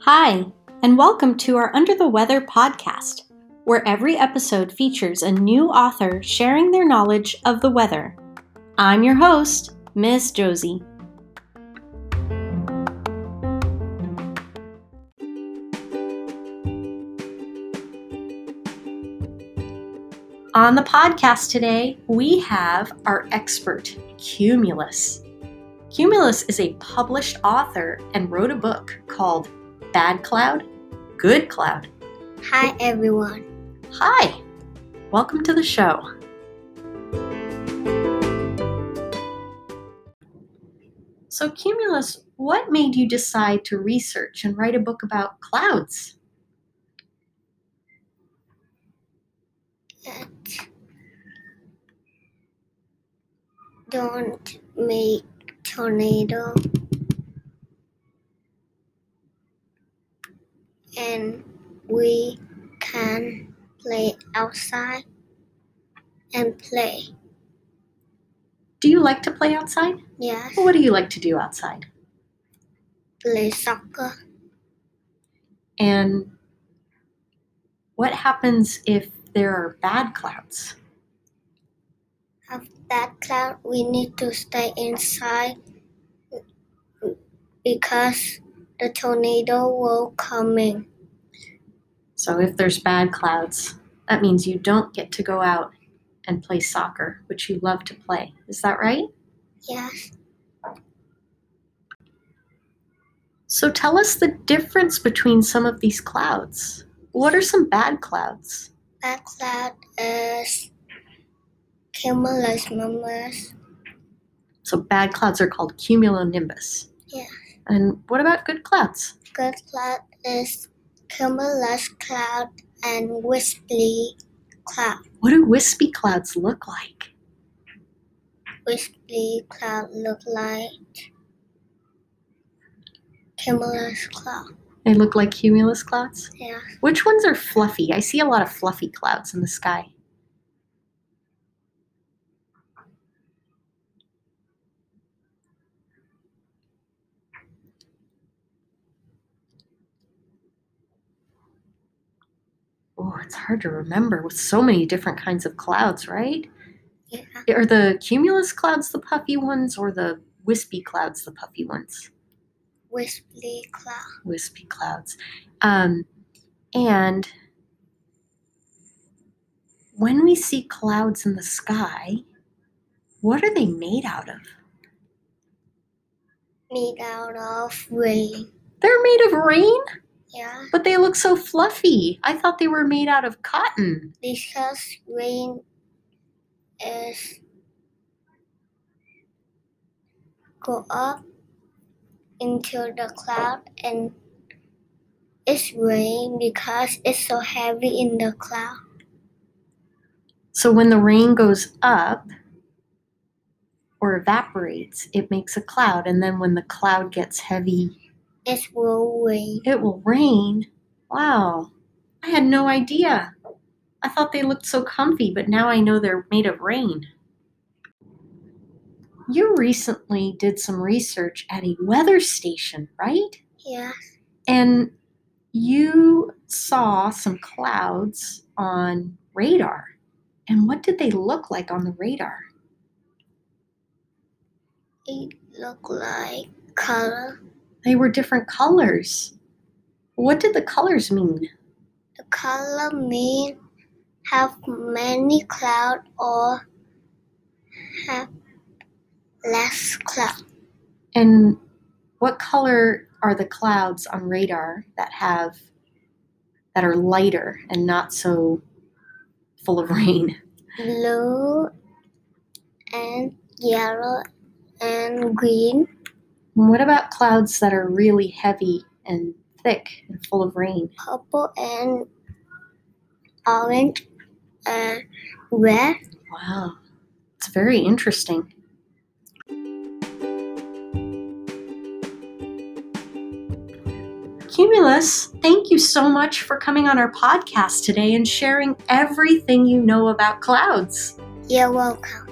Hi, and welcome to our Under the Weather podcast, where every episode features a new author sharing their knowledge of the weather. I'm your host, Miss Josie. On the podcast today, we have our expert, Cumulus. Cumulus is a published author and wrote a book called Bad Cloud, Good Cloud. Hi, everyone. Hi, welcome to the show. So, Cumulus, what made you decide to research and write a book about clouds? Don't make tornado and we can play outside and play. Do you like to play outside? Yes, What do you like to do outside? play soccer. And what happens if there are bad clouds? Have that cloud, we need to stay inside because the tornado will coming. So, if there's bad clouds, that means you don't get to go out and play soccer, which you love to play. Is that right? Yes, So, tell us the difference between some of these clouds. What are some bad clouds? that cloud cumulus numbers. So, bad clouds are called cumulonimbus. Yeah. And what about good clouds? Good cloud is cumulus cloud and wispy cloud. What do wispy clouds look like? Wispy cloud look like cumulus cloud. They look like cumulus clouds? Yeah, Which ones are fluffy? I see a lot of fluffy clouds in the sky. Oh, it's hard to remember with so many different kinds of clouds, right? yeah. Are the cumulus clouds the puffy ones or the wispy clouds the puffy ones? Wispy clouds. wispy clouds. Um, and when we see clouds in the sky, what are they made out of? Made out of rain. They're made of rain, Yeah, but they look so fluffy. I thought they were made out of cotton. because rain is go up into the cloud and it's rain because it's so heavy in the cloud. So when the rain goes up or evaporates, it makes a cloud. And then when the cloud gets heavy, It will rain. it will rain. Wow. I had no idea. I thought they looked so comfy, but now I know they're made of rain. You recently did some research at a weather station, right? Yeah, And you saw some clouds on radar. And what did they look like on the radar? It look like color. They were different colors. What did the colors mean? The color mean have many cloud or have less cloud. And what color are the clouds on radar that have that are lighter and not so full of rain? Blue and yellow and green. What about clouds that are really heavy and thick and full of rain? purple and orange and red. Wow. It's very interesting. Cumulus, thank you so much for coming on our podcast today and sharing everything you know about clouds. You're welcome.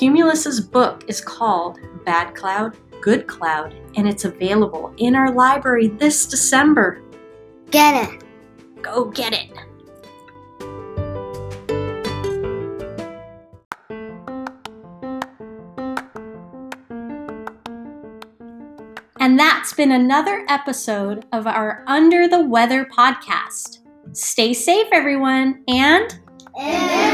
Cumulus's book is called Bad Cloud, Good Cloud, and it's available in our library this December. Get it. Go get it. And that's been another episode of our Under the Weather podcast. Stay safe, everyone, and. And